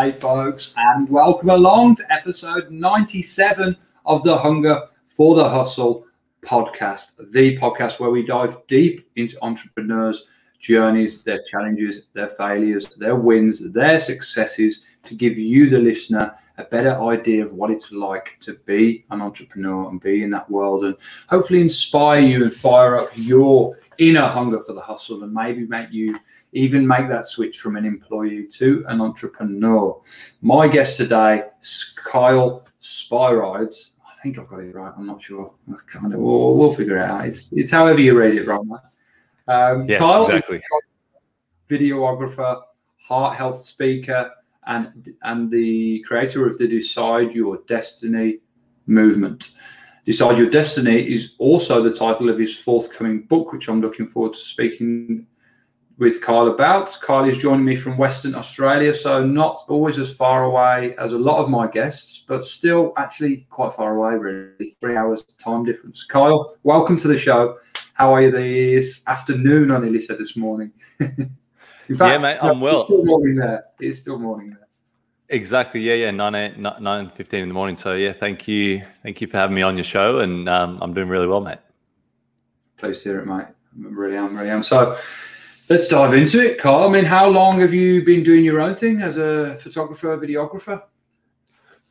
Hey, folks, and welcome along to episode 97 of the Hunger for the Hustle podcast, the podcast where we dive deep into entrepreneurs' journeys, their challenges, their failures, their wins, their successes to give you, the listener, a better idea of what it's like to be an entrepreneur and be in that world and hopefully inspire you and fire up your inner hunger for the hustle and maybe make you even make that switch from an employee to an entrepreneur. My guest today is Kyle Spyrides. I think I've got it right. I'm not sure. I kind of we'll, we'll figure it out. It's it's however you read it, right? Um, yes, Kyle exactly. Videographer, heart health speaker, and and the creator of the Decide Your Destiny movement. Decide Your Destiny is also the title of his forthcoming book, which I'm looking forward to speaking with Kyle about. Kyle is joining me from Western Australia, so not always as far away as a lot of my guests, but still actually quite far away, really. Three hours time difference. Kyle, welcome to the show. How are you this afternoon? I nearly said this morning. In fact, yeah, mate, I'm well. It's still morning there. It's still morning there. Exactly. Yeah, yeah. Nine, eight, nine, 15 in the morning. So yeah, thank you, thank you for having me on your show, and um, I'm doing really well, mate. Pleased to hear it, mate. I really am, really am. So Let's dive into it, Carl. I mean, how long have you been doing your own thing as a photographer, videographer?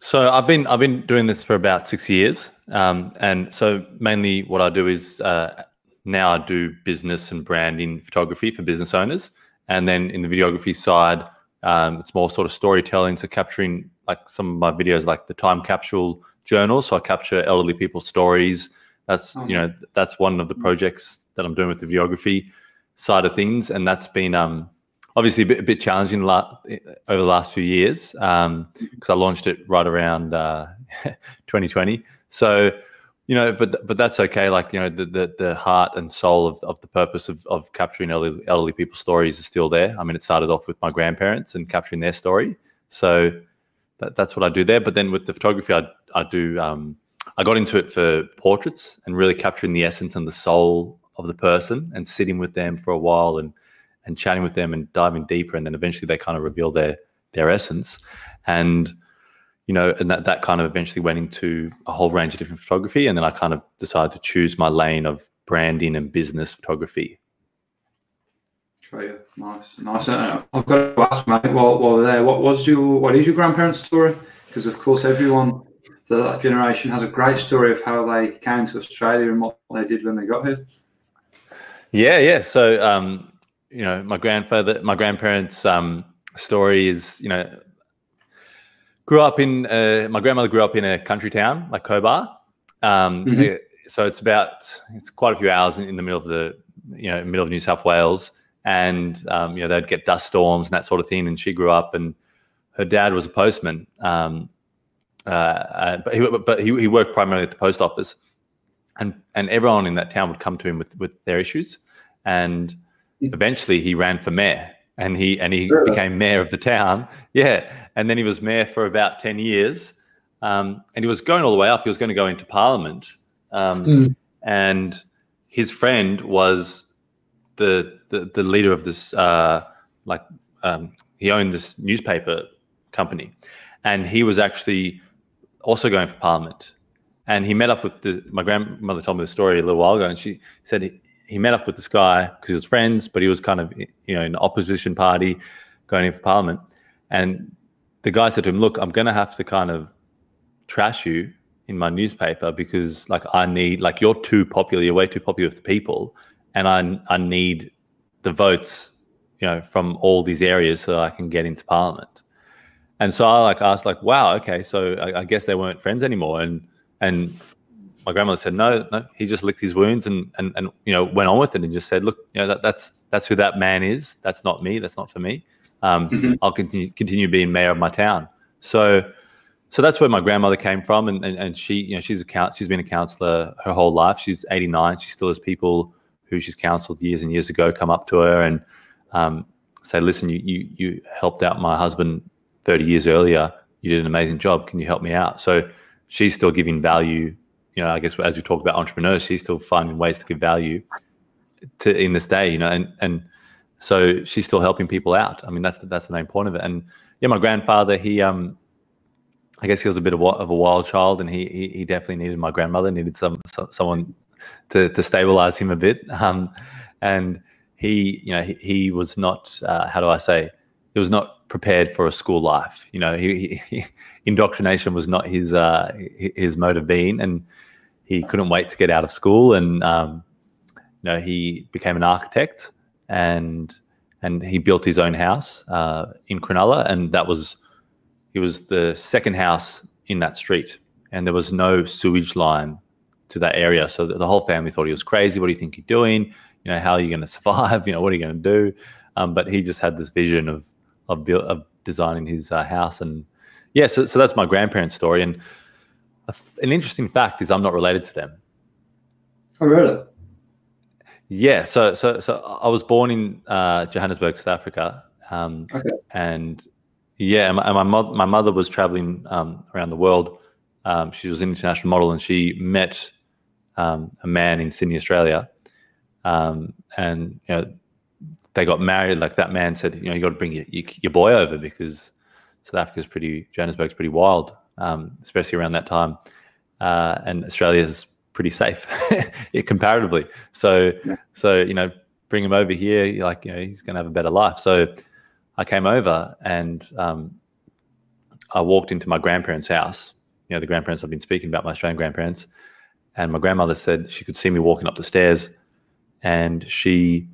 So I've been I've been doing this for about six years, um, and so mainly what I do is uh, now I do business and branding photography for business owners, and then in the videography side, um, it's more sort of storytelling, so capturing like some of my videos, like the time capsule journal. So I capture elderly people's stories. That's oh. you know that's one of the projects that I'm doing with the videography side of things, and that's been um, obviously a bit, a bit challenging over the last few years because um, I launched it right around uh, 2020. So you know, but but that's okay. Like you know, the the, the heart and soul of, of the purpose of, of capturing elderly, elderly people's stories is still there. I mean, it started off with my grandparents and capturing their story. So that, that's what I do there. But then with the photography, I I do. Um, I got into it for portraits and really capturing the essence and the soul of the person and sitting with them for a while and and chatting with them and diving deeper and then eventually they kind of reveal their their essence and you know and that that kind of eventually went into a whole range of different photography and then I kind of decided to choose my lane of branding and business photography yeah. Nice, nice. I've got to ask, mate, while, while we're there, what was your, what is your grandparents' story? Because of course, everyone that generation has a great story of how they came to Australia and what they did when they got here. Yeah, yeah. So, um, you know, my grandfather, my grandparents' um, story is, you know, grew up in. Uh, my grandmother grew up in a country town like Cobar. Um, mm-hmm. So it's about it's quite a few hours in, in, the middle of the you know middle of New South Wales, and um, you know they'd get dust storms and that sort of thing. And she grew up, and her dad was a postman. Um, uh, uh but he, but he, he worked primarily at the post office and and everyone in that town would come to him with with their issues, and eventually he ran for mayor, and he and he sure. became mayor of the town. Yeah, and then he was mayor for about ten years, um, and he was going all the way up. He was going to go into parliament, um, mm. and his friend was the the, the leader of this uh, like um, he owned this newspaper company, and he was actually also going for parliament and he met up with the, my grandmother told me the story a little while ago, and she said he, he met up with this guy because he was friends, but he was kind of you know in the opposition party going in for parliament, and the guy said to him, "Look, I'm going to have to kind of trash you in my newspaper because like I need like you're too popular, you're way too popular with the people, and I I need the votes, you know, from all these areas so I can get into parliament." And so I like asked like, "Wow, okay, so I, I guess they weren't friends anymore," and and my grandmother said, no, no, he just licked his wounds and, and, and, you know, went on with it and just said, look, you know, that, that's, that's who that man is. That's not me. That's not for me. Um, mm-hmm. I'll continue, continue being mayor of my town. So, so that's where my grandmother came from. And, and, and she, you know, she's a she's been a counselor her whole life. She's 89. She still has people who she's counseled years and years ago come up to her and um, say, listen, you, you, you helped out my husband 30 years earlier. You did an amazing job. Can you help me out? So she's still giving value. You know, I guess as we talk about entrepreneurs, she's still finding ways to give value to in this day. You know, and and so she's still helping people out. I mean, that's the, that's the main point of it. And yeah, my grandfather, he um, I guess he was a bit of, of a wild child, and he, he, he definitely needed my grandmother, needed some, some someone to to stabilize him a bit. Um, and he, you know, he, he was not uh, how do I say? He was not prepared for a school life. You know, he, he indoctrination was not his uh, his mode of being, and he couldn't wait to get out of school. And um, you know, he became an architect, and and he built his own house uh, in Cronulla, and that was it was the second house in that street, and there was no sewage line to that area. So the, the whole family thought he was crazy. What do you think you're doing? You know, how are you going to survive? You know, what are you going to do? Um, but he just had this vision of of, build, of designing his uh, house, and yeah, so, so that's my grandparents' story. And an interesting fact is, I'm not related to them. Oh, really? Yeah. So, so, so I was born in uh, Johannesburg, South Africa, um, Okay. and yeah, and my, and my, mo- my mother was traveling um, around the world. Um, she was an international model, and she met um, a man in Sydney, Australia, um, and you know they got married. Like that man said, you know, you got to bring your, your, your boy over because South Africa's pretty, Johannesburg's pretty wild, um, especially around that time, uh, and Australia's pretty safe comparatively. So, Yeah. so you know, bring him over here. You're like, you know, he's going to have a better life. So, I came over and um, I walked into my grandparents' house. You know, the grandparents I've been speaking about, my Australian grandparents, and my grandmother said she could see me walking up the stairs, and she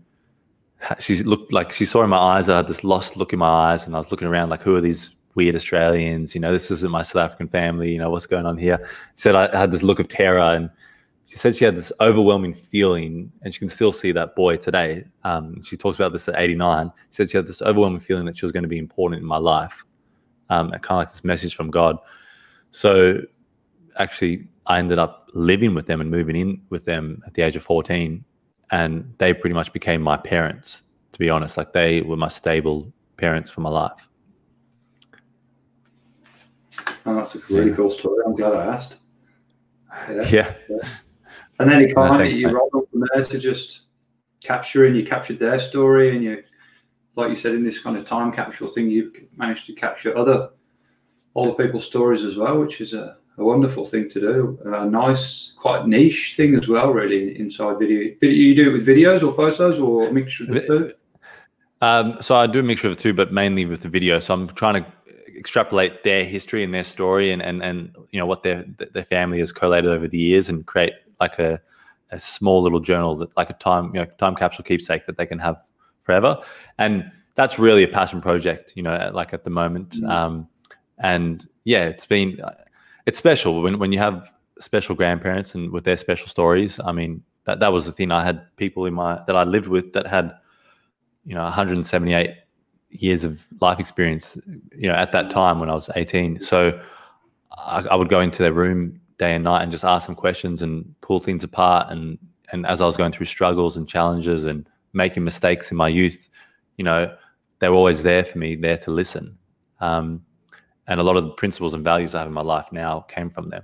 she looked like she saw in my eyes that I had this lost look in my eyes, and I was looking around like, who are these weird Australians? You know, this isn't my South African family. You know, what's going on here? She said I had this look of terror, and she said she had this overwhelming feeling, and she can still see that boy today. Um, she talks about this at 89. She said she had this overwhelming feeling that she was going to be important in my life, um, kind of like this message from God. So, actually, I ended up living with them and moving in with them at the age of 14 and they pretty much became my parents to be honest like they were my stable parents for my life Oh, that's a really cool story. I'm glad I asked. Yeah. yeah And then it No, kind of thanks, you rolled from there to just capturing. You captured their story, and you, like you said, in this kind of time capsule thing, you've managed to capture other other people's stories as well, which is a, a wonderful thing to do. A nice, quite niche thing as well, really. Inside video, Video- you do it with videos or photos or a mixture of the two. um, so i do a mixture of the two but mainly with the video so i'm trying to extrapolate their history and their story and and, and you know what their their family has collated over the years and create like a, a small little journal that like a time you know time capsule keepsake that they can have forever. And that's really a passion project you know like at the moment. Mm. um, and yeah it's been it's special when, when you have special grandparents and with their special stories. I mean that, that was the thing. I had people in my that i lived with that had you know 178 years of life experience you know at that time when i was 18 so I, I would go into their room day and night and just ask them questions and pull things apart and and as i was going through struggles and challenges and making mistakes in my youth you know they were always there for me there to listen um, and a lot of the principles and values i have in my life now came from them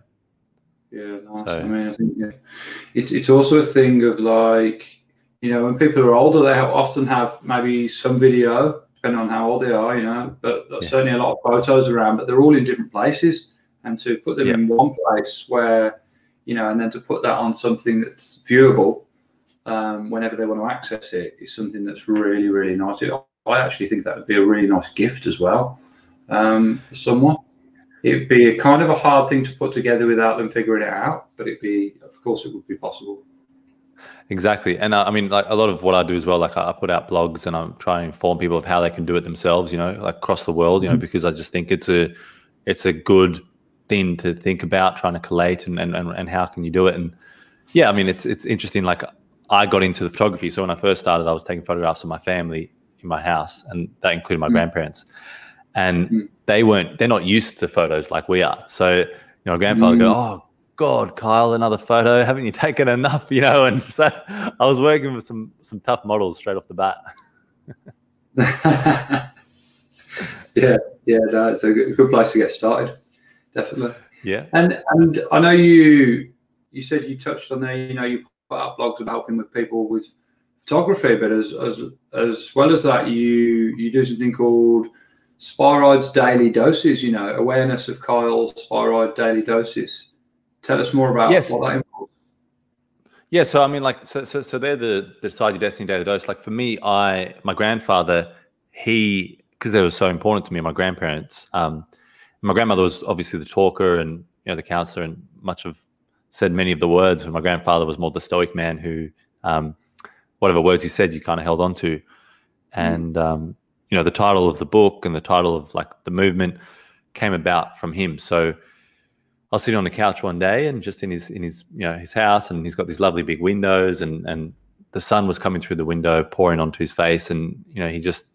Yeah, nice. So- I mean, I think yeah. it's it's also a thing of like, you know, when people are older, they have, often have maybe some video, depending on how old they are, you know, but Yeah. certainly a lot of photos around, but they're all in different places. And to put them Yeah. in one place where, you know, and then to put that on something that's viewable um, whenever they want to access it is something that's really, really nice. It, I actually think that would be a really nice gift as well um, for someone it'd be a kind of a hard thing to put together without them figuring it out but it'd be of course it would be possible Exactly, and uh, I mean, like a lot of what I do as well. Like I, I put out blogs, and I'm trying to inform people of how they can do it themselves. You know, like across the world. You know, Mhm. because I just think it's a, it's a good thing to think about, trying to collate, and and and, and how can you do it? And yeah, I mean, it's it's interesting. Like I got into the photography, so when I first started, I was taking photographs of my family in my house, and that included my Mm. grandparents, and Mm. they weren't. They're not used to photos like we are. So you know, my grandfather go, Mm. oh. God, Kyle, another photo. Haven't you taken enough? You know, and so I was working with some some tough models straight off the bat. yeah yeah no, it's a good, good place to get started definitely Yeah, and and i know you you said you touched on there you know you put out blogs about helping with people with photography but as as as well as that you you do something called Spyrides daily doses. You know, awareness of Kyle Spyrides daily doses. Tell us more about Yes. what that involves. Yeah, so I mean, like, so so, so they're the the Decide Your Destiny daily dose. Like for me, I my grandfather, he because they were so important to me, my grandparents. Um, my grandmother was obviously the talker and you know the counselor, and much of said many of the words. But my grandfather was more the stoic man who, um, whatever words he said, you kind of held on to. And um, you know, the title of the book and the title of like the movement came about from him. So I was sitting on the couch one day and just in his in his you know his house and he's got these lovely big windows and and the sun was coming through the window pouring onto his face and you know he just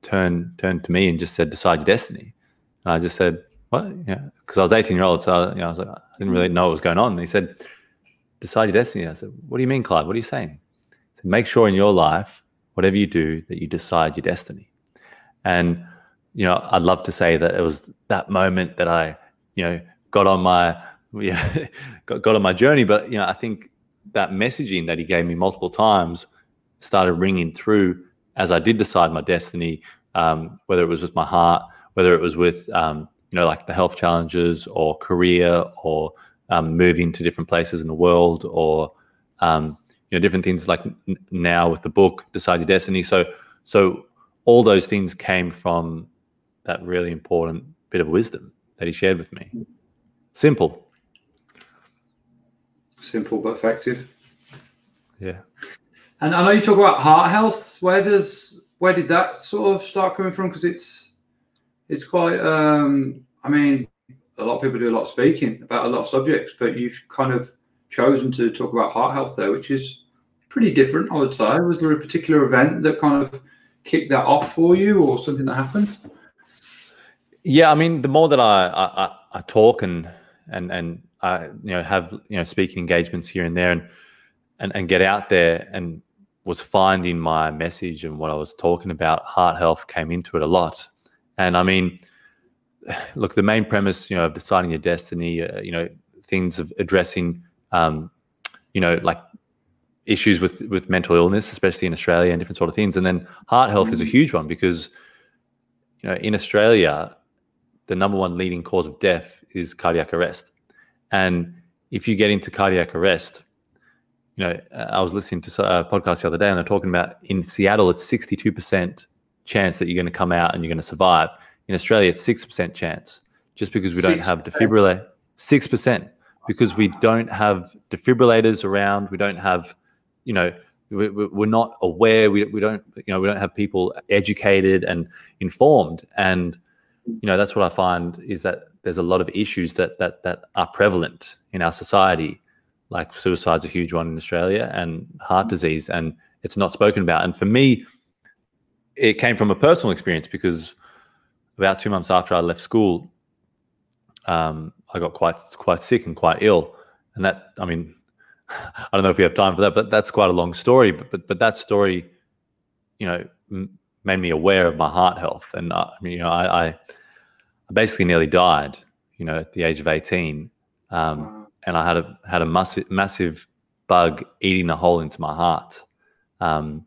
turned turned to me and just said decide your destiny. And I just said what? Yeah. Because I was 18 year old so you know I was like I didn't really know what was going on. And he said decide your destiny. I said what do you mean Clive? What are you saying? He said make sure in your life whatever you do that you decide your destiny. And you know I'd love to say that it was that moment that I you know got on my yeah got, got on my journey. But you know i think that messaging that he gave me multiple times started ringing through as i did decide my destiny um, whether it was with my heart whether it was with um, you know like the health challenges or career or um, moving to different places in the world or um, you know different things like now with the book decide your destiny. So so all those things came from that really important bit of wisdom that he shared with me Simple. Simple but effective. Yeah. And I know you talk about heart health. Where does where did that sort of start coming from? Because it's it's quite. Um, I mean, a lot of people do a lot of speaking about a lot of subjects, but you've kind of chosen to talk about heart health there, which is pretty different, I would say. Was there a particular event that kind of kicked that off for you, or something that happened? Yeah, I mean, the more that I I, I- I talk and and and I you know have you know speaking engagements here and there and and and get out there and was finding my message and what I was talking about, heart health came into it a lot. And I mean, look, the main premise, you know, of deciding your destiny, uh, you know, things of addressing, um, you know, like issues with with mental illness, especially in Australia and different sort of things. And then heart health is a huge one because, you know, in Australia, the number one leading cause of death is cardiac arrest. And if you get into cardiac arrest, you know, I was listening to a podcast the other day and they're talking about in Seattle, it's 62% chance that you're going to come out and you're going to survive. In Australia, it's 6% chance just because we don't have 6%. defibrillator. 6% because we don't have defibrillators around. We don't have, you know, we- we're not aware. We, we don't, you know, we don't have people educated and informed. And, you know that's what i find is that there's a lot of issues that that that are prevalent in our society. Like suicide's a huge one in australia and heart disease and it's not spoken about. And for me it came from a personal experience because about two months after i left school um, i got quite quite sick and quite ill. And that i mean i don't know if we have time for that but that's quite a long story. But but, but that story you know made me aware of my heart health. And uh, I you know I, I basically nearly died you know at the age of 18 um, Wow. and I had a had a massive massive bug eating a hole into my heart. Um,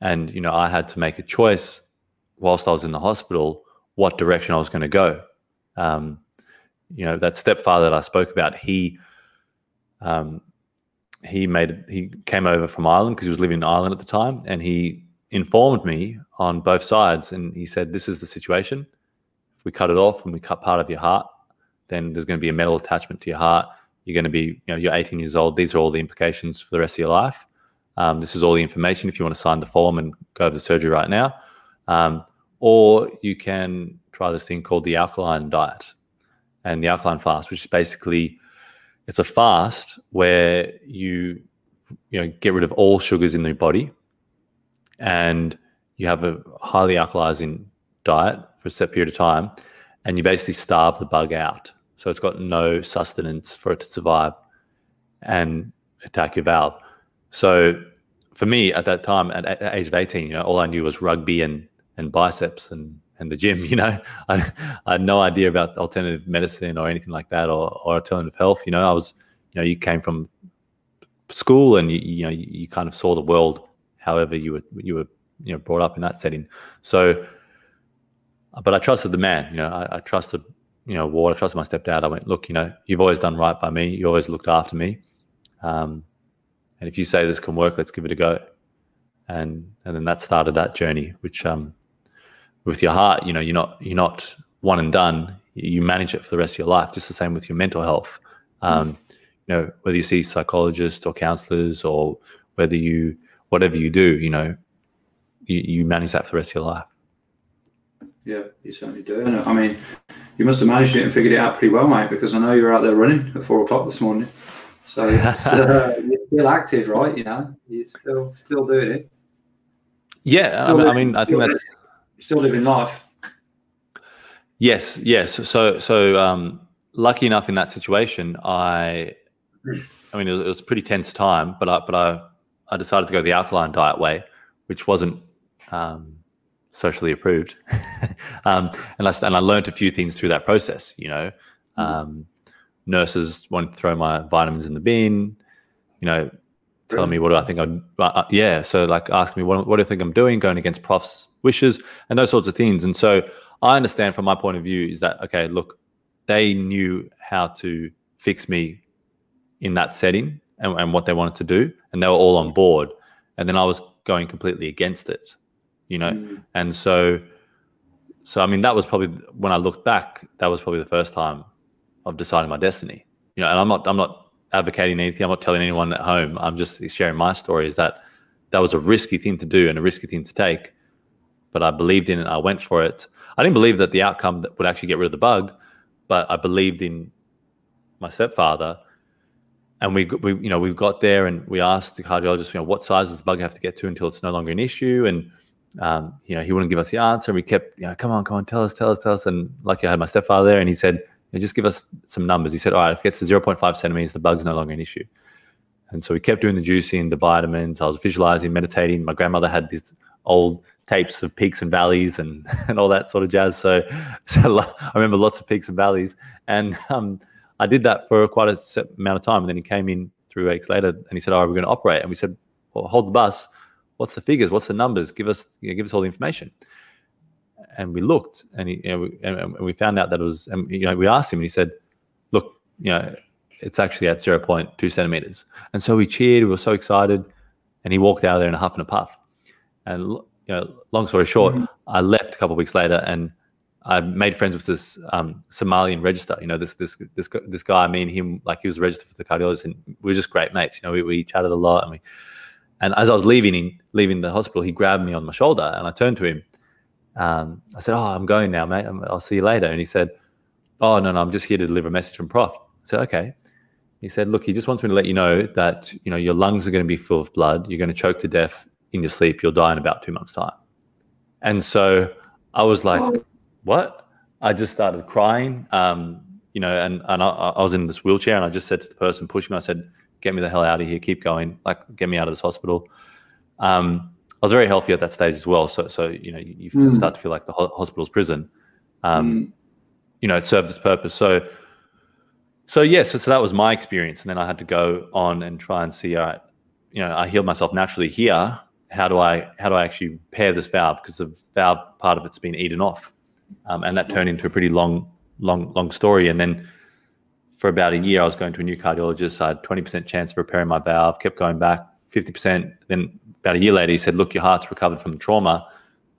and you know I had to make a choice whilst I was in the hospital what direction I was going to go. Um, you know that stepfather that I spoke about he um, he made he came over from Ireland because he was living in Ireland at the time, and he informed me on both sides. And he said, "This is the situation. If we cut it off and we cut part of your heart, then there's going to be a metal attachment to your heart. You're going to be, you know, you're 18 years old. These are all the implications for the rest of your life. Um, this is all the information. If you want to sign the form and go over the surgery right now, um, or you can try this thing called the alkaline diet and the alkaline fast, which is basically it's a fast where you you know get rid of all sugars in the body and you have a highly alkalizing diet for a set period of time and you basically starve the bug out. So it's got no sustenance for it to survive and attack your valve. So for me at that time at the age of 18 you know all i knew was rugby and and biceps and and the gym you know? I, I had no idea about alternative medicine or anything like that or, or alternative health you know? I was you know you came from school and you, you know you kind of saw the world however you were you were you know brought up in that setting so but I trusted the man. You know, I, I trusted you know Ward. I trusted my stepdad. I went, look, you know, you've always done right by me. You always looked after me. Um, and if you say this can work, let's give it a go. And and then that started that journey, which um, with your heart, you know, you're not you're not one and done. You manage it for the rest of your life. Just the same with your mental health. Um, you know, whether you see psychologists or counselors or whether you whatever you do, you know, you, you manage that for the rest of your life. Yeah, you certainly do. And I mean, you must have managed it and figured it out pretty well, mate, because I know you're out there running at four o'clock this morning. So uh, you're still active, right? You know, you're still still doing it. Yeah, I mean, I, mean, I think that's still living life. Yes, yes. So, so um, lucky enough in that situation, I, I mean, it was, it was, a pretty tense time, but I, but I, I decided to go the alkaline diet way, which wasn't um, socially approved, um, and I and I learned a few things through that process. You know, mm. um, nurses wanted to throw my vitamins in the bin. You know, telling me what do I think I'm. Uh, uh, yeah, so like ask me what what do I think I'm doing, going against profs' wishes, and those sorts of things. And so I understand from my point of view is that okay, look, they knew how to fix me in that setting and, and what they wanted to do, and they were all on board. And then I was going completely against it, you know. Mm. And so, so I mean, that was probably when I looked back, that was probably the first time of deciding my destiny. You know, and I'm not, I'm not advocating anything. I'm not telling anyone at home. I'm just sharing my story. Is that that was a risky thing to do and a risky thing to take, but I believed in it. I went for it. I didn't believe that the outcome would actually get rid of the bug, but I believed in my stepfather. And we, we, you know, we got there and we asked the cardiologist, you know, what size does the bug have to get to until it's no longer an issue? And um, you know, he wouldn't give us the answer. We kept, you know, come on, come on, tell us, tell us, tell us. And lucky I had my stepfather there, and he said, just give us some numbers. He said, all right, if it gets to 0.5 centimeters, the bug's no longer an issue. And so we kept doing the juicing, the vitamins. I was visualizing, meditating. My grandmother had these old tapes of peaks and valleys and, and all that sort of jazz. So, so I remember lots of peaks and valleys. And um, I did that for quite a set amount of time. And then he came in three weeks later and he said, all right, we're going to operate. And we said, well, hold the bus. What's the figures? What's the numbers? Give us, you know, give us all the information and we looked and, he, you know, we, and we found out that it was, and, you know, we asked him and he said, look, you know, it's actually at 0.2 centimeters. And so we cheered, we were so excited. And he walked out of there in a huff and a puff. And, you know, long story short, mm-hmm. I left a couple of weeks later and I made friends with this um, Somalian registrar. You know, this this this this guy. I mean, him, like he was registered for the cardiologist, and we were just great mates. You know, we, we chatted a lot, and we. And as I was leaving, leaving the hospital, he grabbed me on my shoulder, and I turned to him, um, I said, "Oh, I'm going now, mate. I'll see you later." And he said, "Oh, no, no, I'm just here to deliver a message from Prof." I said, "Okay." He said, "Look, he just wants me to let you know that you know your lungs are going to be full of blood. You're going to choke to death in your sleep. You'll die in about two months' time." And so I was like, oh. "What?" I just started crying. Um, you know, and and I, I, was in this wheelchair, and I just said to the person pushing me, I said, "Get me the hell out of here. Keep going. Like, get me out of this hospital." Um, I was very healthy at that stage as well. So, so you know, you, mm. start to feel like the ho- hospital's prison. Um, mm. You know, it served its purpose. So, so yes, yeah, so, so, that was my experience, and then I had to go on and try and see. All right, you know, I healed myself naturally here. How do I how do I actually pair this valve? Because the valve part of it's been eaten off, um, and that turned into a pretty long, long, long story. And then for about a year, I was going to a new cardiologist. I had twenty percent chance of repairing my valve. Kept going back, fifty percent. Then about a year later, he said, "Look, your heart's recovered from the trauma."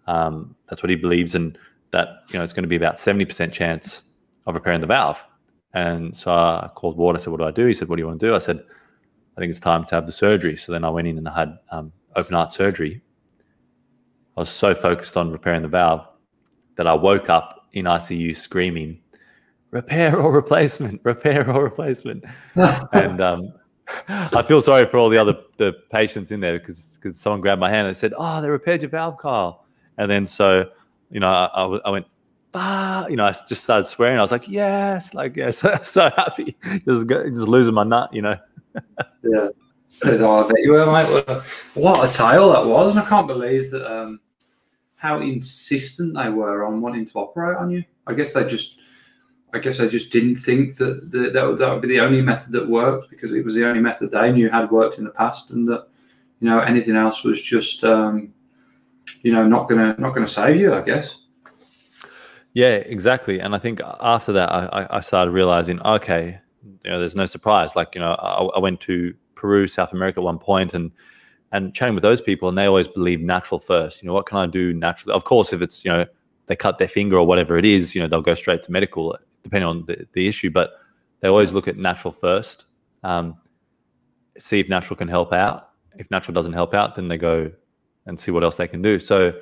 Um, that's what he believes, and that you know it's going to be about seventy percent chance of repairing the valve. And so I called Ward. I said, "What do I do?" He said, "What do you want to do?" I said, "I think it's time to have the surgery." So then I went in and I had um, open heart surgery. I was so focused on repairing the valve that I woke up in ICU screaming, "Repair or replacement! Repair or replacement!" and um, I feel sorry for all the other the patients in there because because someone grabbed my hand and said, "Oh, they repaired your valve, Kyle." And then so, you know, I, I, I went, ah, you know, I just started swearing. I was like, "Yes!" Like, yeah, so, so happy, just just losing my nut, you know. yeah. Oh, I bet you were, mate. What a tale that was, and I can't believe that um, how insistent they were on wanting to operate on you. I guess they just I guess I just didn't think that the, that, that would be the only method that worked because it was the only method they knew had worked in the past, and that you know anything else was just um, you know not gonna not gonna save you. I guess. Yeah, exactly. And I think after that, I, I started realizing, okay, you know, there's no surprise. Like, you know, I, I went to Peru, South America at one point, and and chatting with those people, and they always believe natural first. You know, what can I do naturally? Of course, if it's you know they cut their finger or whatever it is, you know, they'll go straight to medical, depending on the, the issue. But they always look at natural first, um, see if natural can help out. If natural doesn't help out, then they go and see what else they can do. So,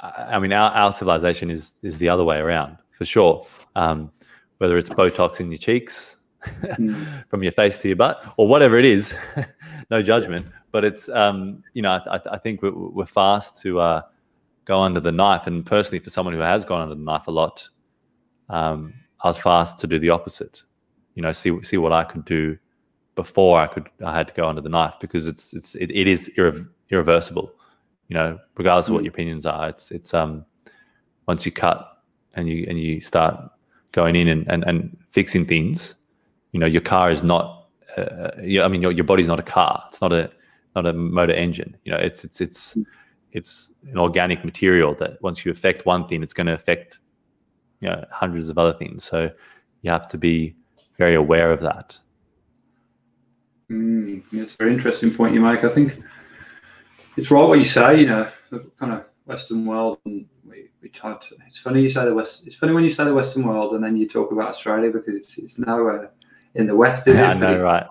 I mean, our, our civilization is is the other way around for sure. Um, whether it's Botox in your cheeks, mm. from your face to your butt, or whatever it is, no judgment. But it's um, you know, I, I think we're, we're fast to uh, go under the knife. And personally, for someone who has gone under the knife a lot, um, I was fast to do the opposite. You know, see see what I could do before I could I had to go under the knife because it's it's it, it is irre- irreversible. You know, regardless of what mm. your opinions are, it's it's um once you cut and you and you start going in and, and, and fixing things, you know, your car is not. Uh, I mean, your, your body's not a car. It's not a not a motor engine. You know, it's it's it's it's an organic material that once you affect one thing, it's going to affect you know hundreds of other things. So you have to be very aware of that. Mm, it's a very interesting point you make. I think it's right what you say. You know, the kind of Western world, and we, we tried to. It's funny you say the West. It's funny when you say the Western world, and then you talk about Australia because it's it's nowhere in the West, is yeah, it? I know, right?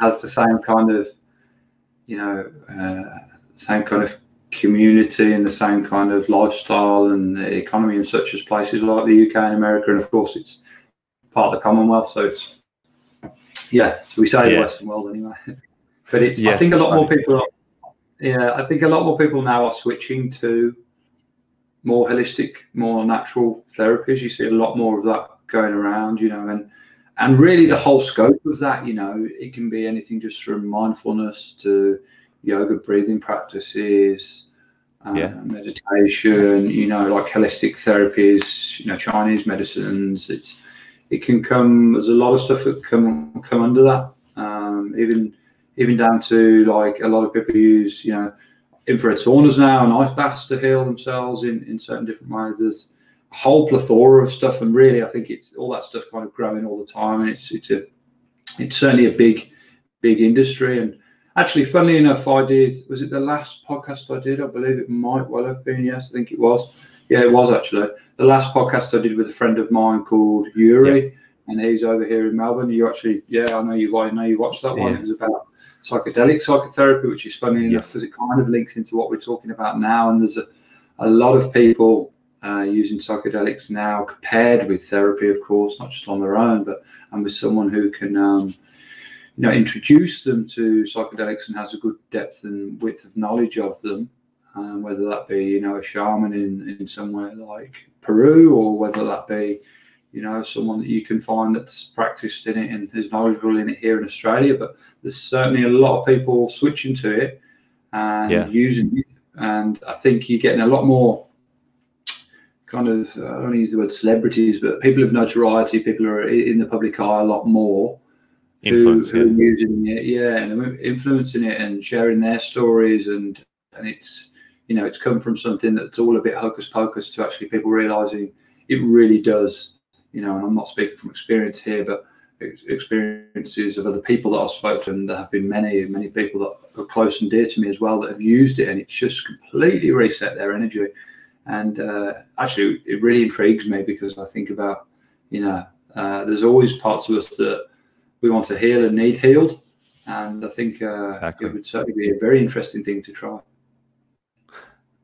Has the same kind of, you know, uh, same kind of community and the same kind of lifestyle and economy in such as places like the UK and America, and of course it's part of the Commonwealth, so it's yeah. So we say yeah. the Western world anyway, but it's. Yes, I think a lot funny. more people. Are, yeah, I think a lot more people now are switching to more holistic, more natural therapies. You see a lot more of that going around, you know, and and really the whole scope of that, you know, it can be anything just from mindfulness to yoga breathing practices, um, yeah. meditation, you know, like holistic therapies, you know, Chinese medicines. It's it can come. There's a lot of stuff that come come under that. Um, even even down to like a lot of people use, you know, infrared saunas now and ice baths to heal themselves in in certain different ways. There's whole plethora of stuff, and really, I think it's all that stuff kind of growing all the time, and it's it's a it's certainly a big big industry and Actually, funnily enough, I did. Was it the last podcast I did? I believe it might well have been. Yes, I think it was. Yeah, it was actually the last podcast I did with a friend of mine called Yuri, yeah. and he's over here in Melbourne. You actually, yeah, I know you. I know you watched that yeah. one. It was about psychedelic psychotherapy, which is funny enough because it kind of links into what we're talking about now. And there's a, a lot of people uh, using psychedelics now compared with therapy, of course, not just on their own, but and with someone who can. Um, you know, introduce them to psychedelics and has a good depth and width of knowledge of them, um, whether that be, you know, a shaman in, in somewhere like Peru or whether that be, you know, someone that you can find that's practiced in it and is knowledgeable in it here in Australia. But there's certainly a lot of people switching to it and yeah. using it. And I think you're getting a lot more kind of, I don't use the word celebrities, but people of notoriety, people who are in the public eye a lot more influence who, who using it, yeah, and influencing it and sharing their stories, and and it's you know it's come from something that's all a bit hocus pocus to actually people realizing it really does, you know. And I'm not speaking from experience here, but experiences of other people that I've spoken to, and there have been many, many people that are close and dear to me as well that have used it, and it's just completely reset their energy. And uh, actually, it really intrigues me because I think about, you know, uh, there's always parts of us that we want to heal and need healed. And I think uh, exactly. it would certainly be a very interesting thing to try.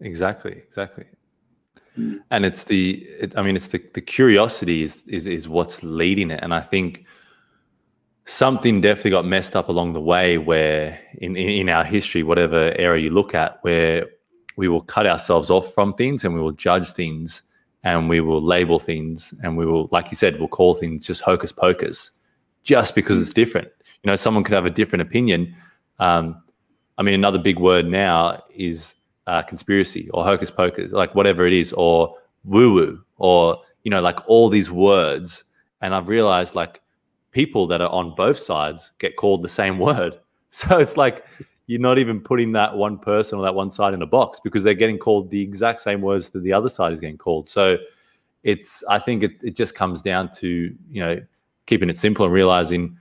Exactly, exactly. Mm. And it's the, it, I mean, it's the, the curiosity is, is is what's leading it. And I think something definitely got messed up along the way where in, in, in our history, whatever era you look at, where we will cut ourselves off from things and we will judge things and we will label things and we will, like you said, we'll call things just hocus pocus just because it's different. You know, someone could have a different opinion. Um, I mean, another big word now is uh, conspiracy or hocus pocus, like whatever it is, or woo woo, or, you know, like all these words. And I've realized like people that are on both sides get called the same word. So it's like you're not even putting that one person or that one side in a box because they're getting called the exact same words that the other side is getting called. So it's I think it, it just comes down to you know keeping it simple and realizing,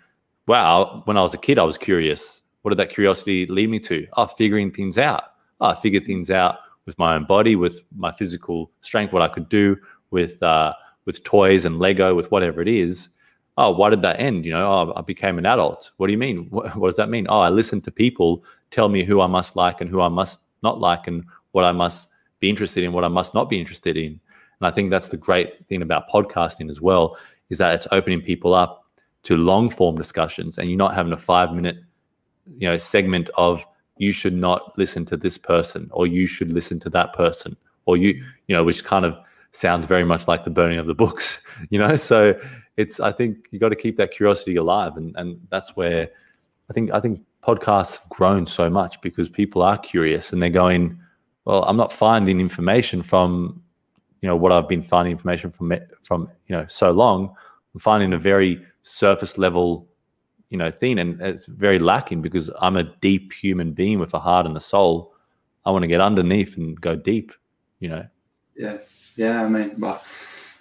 wow, when I was a kid, I was curious. What did that curiosity lead me to? Oh, figuring things out. Oh, I figured things out with my own body, with my physical strength, what I could do with uh, with toys and Lego, with whatever it is. Oh, why did that end? You know, oh, I became an adult. What do you mean? What, what does that mean? Oh, I listened to people tell me who I must like and who I must not like, and what I must be interested in, what I must not be interested in. And I think that's the great thing about podcasting as well, is that it's opening people up to long form discussions, and you're not having a five minute, you know, segment of you should not listen to this person or you should listen to that person or you you know which kind of sounds very much like the burning of the books you know? So it's i think you got to keep that curiosity alive and and that's where i think i think podcasts have grown so much because people are curious and they're going well i'm not finding information from you know what i've been finding information from from you know so long. I'm finding a very surface level you know thing and it's very lacking because i'm a deep human being with a heart and a soul. I want to get underneath and go deep you know yeah. Yeah i mean well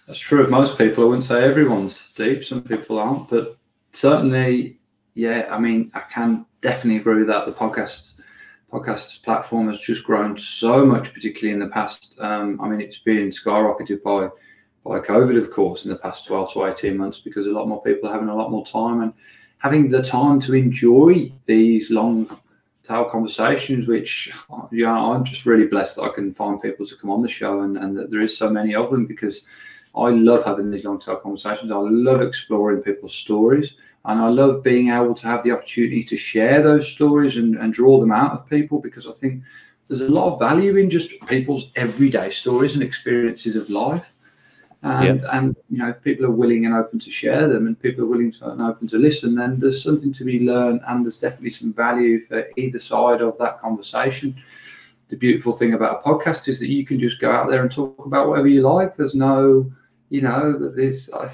that's true of most people. I wouldn't say everyone's deep. Some people aren't but certainly yeah i mean i can definitely agree with that. The podcast podcast platform has just grown so much particularly in the past um, i mean it's been skyrocketed by by covid of course in the past 12 to 18 months because a lot more people are having a lot more time and having the time to enjoy these long tail conversations, which you know, I'm just really blessed that I can find people to come on the show and, and that there is so many of them because I love having these long tail conversations. I love exploring people's stories and I love being able to have the opportunity to share those stories and, and draw them out of people because I think there's a lot of value in just people's everyday stories and experiences of life and yep. and you know if people are willing and open to share them and people are willing to and open to listen then there's something to be learned and there's definitely some value for either side of that conversation the beautiful thing about a podcast is that you can just go out there and talk about whatever you like there's no you know that this I,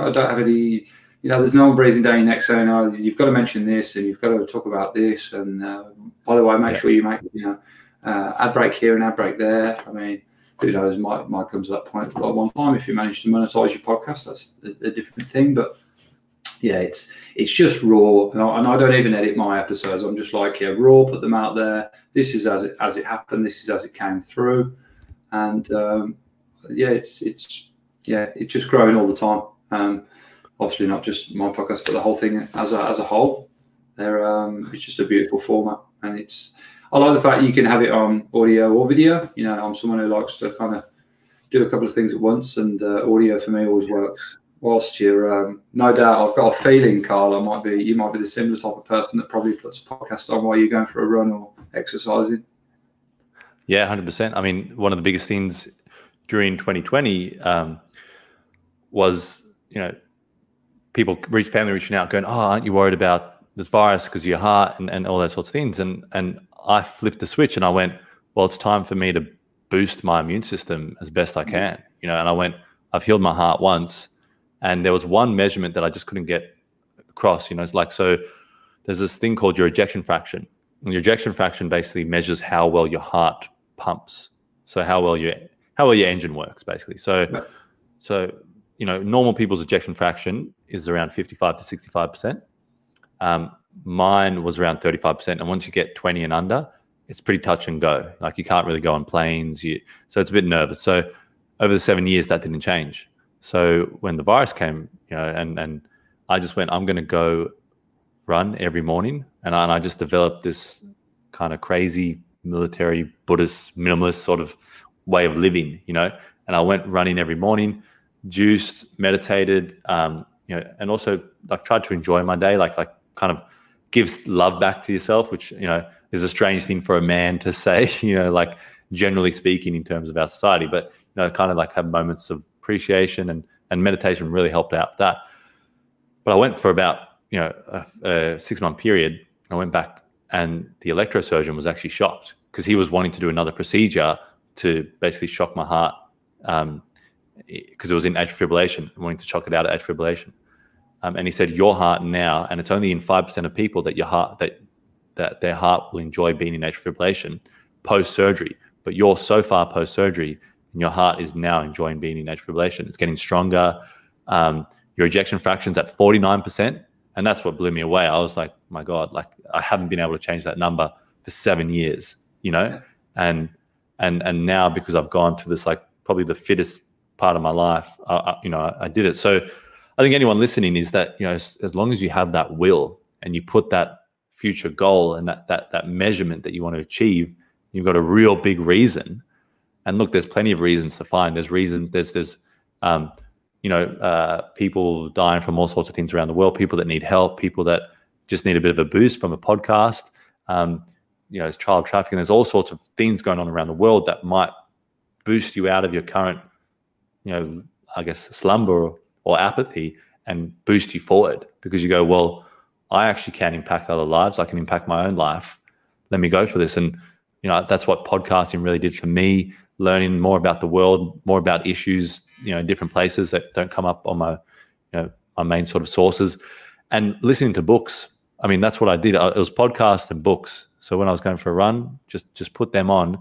I don't have any you know, there's no one breathing down your neck saying, "Oh, you've got to mention this and you've got to talk about this." And uh, by the way, make yeah. sure you make you know uh, ad break here and ad break there. I mean, who knows, might might come to that point at one time. If you manage to monetize your podcast, that's a, a different thing. But yeah, it's it's just raw, and I, and I, don't even edit my episodes. I'm just like, yeah, raw, put them out there. This is as it as it happened. This is as it came through, and um, yeah, it's it's yeah, it's just growing all the time. Um, obviously, not just my podcast, but the whole thing as a as a whole. There, um, it's just a beautiful format, and it's I like the fact you can have it on audio or video. You know, I'm someone who likes to kind of do a couple of things at once, and uh, audio for me always works. Whilst you're, um, no doubt, I've got a feeling, Carl, I might be, you might be the similar type of person that probably puts a podcast on while you're going for a run or exercising. Yeah, hundred percent. I mean, one of the biggest things during 2020 um, was, you know, people, reach family reaching out, going, "Oh, aren't you worried about this virus because of your heart and, and all those sorts of things?" And and I flipped the switch and I went, well, it's time for me to boost my immune system as best I mm. can, you know. And I went, I've healed my heart once, and there was one measurement that I just couldn't get across. You know, it's like so. There's this thing called your ejection fraction, and your ejection fraction basically measures how well your heart pumps. So how well your how well your engine works, basically. So, right. so you know, normal people's ejection fraction is around 55 to 65 percent. Um, mine was around 35%. And once you get 20 and under, it's pretty touch and go. Like you can't really go on planes. You, so it's a bit nervous. So over the seven years, that didn't change. So when the virus came, you know, and, and I just went, I'm going to go run every morning. And I, and I just developed this kind of crazy military Buddhist minimalist sort of way of living, you know, and I went running every morning, juiced, meditated, um, you know, and also like tried to enjoy my day, like, like kind of gives love back to yourself, which you know is a strange thing for a man to say. You know, like generally speaking, in terms of our society, but you know, kind of like have moments of appreciation and and meditation really helped out with that. But I went for about you know a, a six month period. I went back, and the electrosurgeon was actually shocked because he was wanting to do another procedure to basically shock my heart because um, it was in atrial fibrillation, wanting to shock it out of atrial fibrillation. Um, and he said, your heart now, and it's only in 5% of people that your heart, that, that their heart will enjoy being in atrial fibrillation post surgery. But you're so far post surgery, and your heart is now enjoying being in atrial fibrillation. It's getting stronger. Um, your ejection fraction's at 49%. And that's what blew me away. I was like, my God, like I haven't been able to change that number for seven years, you know? And and and now because I've gone to this like probably the fittest part of my life, I, I, you know, I, I, did it. So I think anyone listening is that, you know, as, as long as you have that will and you put that future goal and that that that measurement that you want to achieve, you've got a real big reason. And look, there's plenty of reasons to find. There's reasons, there's there's um, you know, uh, people dying from all sorts of things around the world, people that need help, people that just need a bit of a boost from a podcast. Um, you know, there's child trafficking. There's all sorts of things going on around the world that might boost you out of your current, you know, I guess slumber or apathy and boost you forward because you go, well, I actually can impact other lives. I can impact my own life. Let me go for this. And you know, that's what podcasting really did for me. Learning more about the world, more about issues, you know in different places that don't come up on my you know my main sort of sources and listening to books i mean that's what i did it was podcasts and books so when i was going for a run just just put them on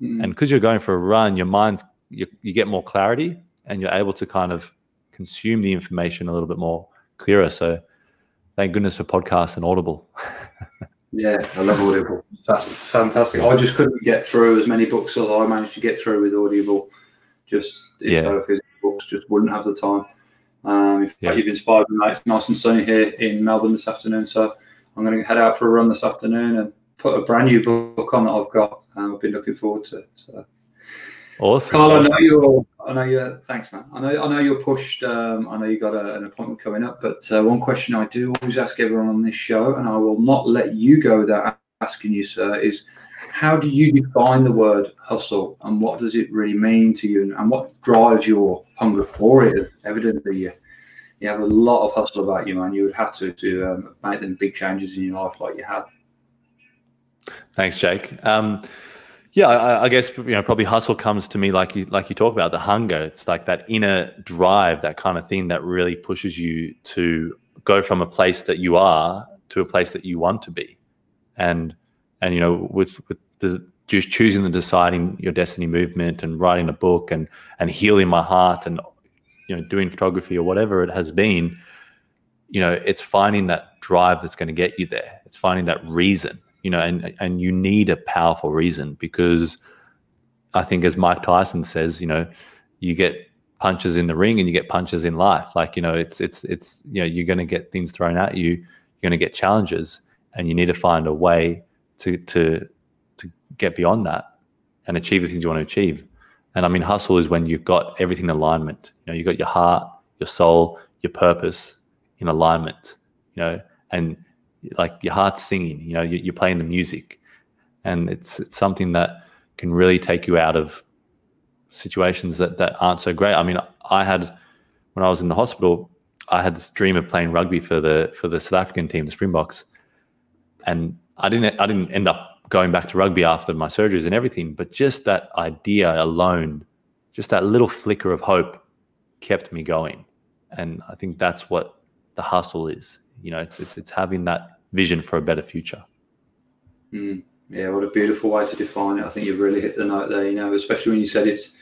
mm. and because you're going for a run your mind's you, you get more clarity and you're able to kind of consume the information a little bit more clearer so thank goodness for podcasts and audible yeah i love audible that's fantastic i just couldn't get through as many books as i managed to get through with audible just if yeah. physical books just wouldn't have the time. Um, if yeah. you've inspired me, it's nice and sunny here in Melbourne this afternoon, so I'm going to head out for a run this afternoon and put a brand new book on that I've got. and I've been looking forward to. So. Awesome. Kyle, awesome. I know you're. I know you. Thanks, man. I know. I know you're pushed. Um, I know you got a, an appointment coming up. But uh, one question I do always ask everyone on this show, and I will not let you go without asking you, sir, is how do you define the word hustle and what does it really mean to you and what drives your hunger for it? Evidently, you, you have a lot of hustle about you, man. You would have to to um, make them big changes in your life like you have. Thanks, Jake. Um, yeah, I, I, guess you know probably hustle comes to me like you like you talk about the hunger. It's like that inner drive, that kind of thing that really pushes you to go from a place that you are to a place that you want to be, and and you know with with the just choosing and deciding your destiny movement and writing a book and and healing my heart and you know doing photography or whatever it has been you know it's finding that drive that's going to get you there. It's finding that reason you know and and you need a powerful reason because i think as mike tyson says you know you get punches in the ring and you get punches in life like you know it's it's it's you know you're going to get things thrown at you you're going to get challenges and you need to find a way to to to get beyond that and achieve the things you want to achieve. And I mean, hustle is when you've got everything in alignment. You know, you've got your heart, your soul, your purpose in alignment. You know, and like your heart's singing. You know, you're playing the music, and it's it's something that can really take you out of situations that that aren't so great. I mean, I had when I was in the hospital, I had this dream of playing rugby for the for the South African team, the Springboks, and I didn't I didn't end up going back to rugby after my surgeries and everything. But just that idea alone, just that little flicker of hope kept me going. And I think that's what the hustle is. You know, it's it's, it's having that vision for a better future. Mm, yeah, what a beautiful way to define it. I think you've really hit the note there. You know, especially when you said it's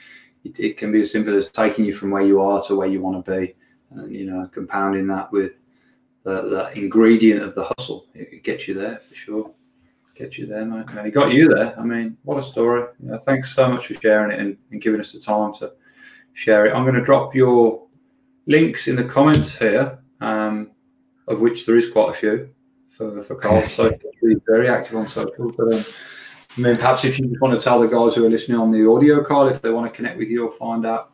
it, it can be as simple as taking you from where you are to where you want to be, and you know, compounding that with the, the ingredient of the hustle. It, it gets you there for sure get you there, mate. And he got you there. I mean, what a story. You know, thanks so much for sharing it and, and, giving us the time to share it. I'm going to drop your links in the comments here, um, of which there is quite a few for, for Kyle. So he's very active on social. But um, I mean, perhaps if you want to tell the guys who are listening on the audio call, if they want to connect with you or find out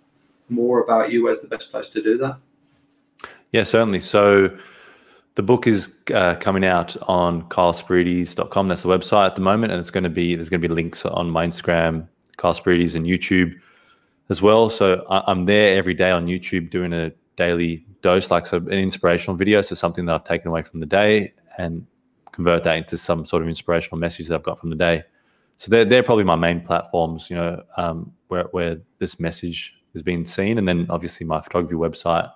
more about you, where's the best place to do that? Yeah, certainly. So the book is uh, coming out on kylespyrides.com. That's the website at the moment, and it's going to be there's going to be links on my Instagram, Carl and YouTube as well. So I, am there every day on YouTube doing a daily dose, like so an inspirational video, so something that I've taken away from the day, and convert that into some sort of inspirational message that I've got from the day. So they're they're probably my main platforms, you know, um, where where this message is being seen, and then obviously my photography website.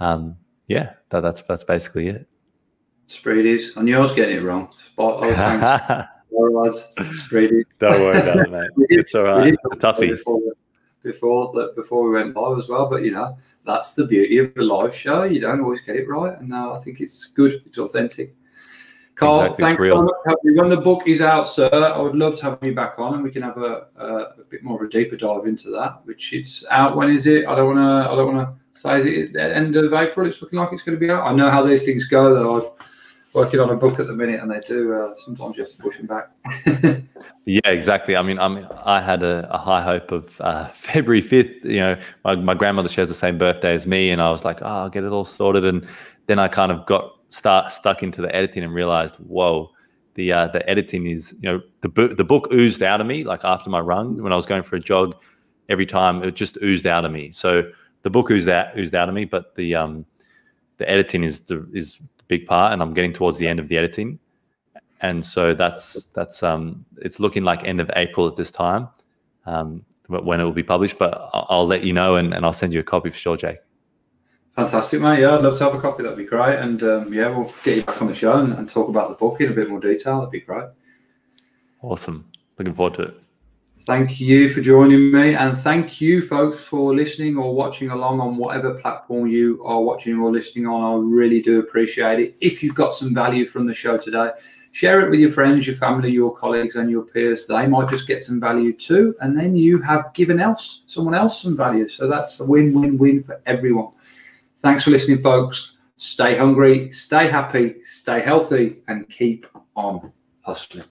Um, yeah, that, that's that's basically it. Spreedies. I knew I was getting it wrong. Spot. Thanks. lads. Spreedies. Don't worry about it, mate. it's all right. It's a toughie. before that before we went live as well. But you know, that's the beauty of the live show. You don't always get it right, and uh, I think it's good. It's authentic. Kyle, Exactly, it's thank you real. very much. When the book is out, sir, I would love to have you back on, and we can have a, a, a bit more of a deeper dive into that. Which it's out. When is it? I don't want to. I don't want to say. Is it at end of April? It's looking like it's going to be out. I know how these things go, though. I'm working on a book at the minute, and they do. Uh, sometimes you have to push them back. Yeah, exactly. I mean, I mean, I had a, a high hope of uh, February fifth. You know, my, my grandmother shares the same birthday as me, and I was like, oh, I'll get it all sorted. And then I kind of got start stuck into the editing and realized, whoa, the uh, the editing is, you know, the book the book oozed out of me. Like after my run, when I was going for a jog, every time it just oozed out of me. So the book oozed out oozed out of me, but the um the editing is the is the big part, and I'm getting towards the end of the editing and so that's that's um it's looking like end of April at this time, um, when it will be published. But I'll, I'll let you know, and, and I'll send you a copy for sure, Jake. Fantastic, mate. Yeah, I'd love to have a copy. That'd be great. And um, yeah, we'll get you back on the show and, and talk about the book in a bit more detail. That'd be great. Awesome, looking forward to it. Thank you for joining me, and thank you, folks, for listening or watching along on whatever platform you are watching or listening on. I really do appreciate it. If you've got some value from the show today, share it with your friends, your family, your colleagues, and your peers. They might just get some value too, and then you have given else someone else some value. So that's a win-win-win for everyone. Thanks for listening, folks. Stay hungry, stay happy, stay healthy, and keep on hustling.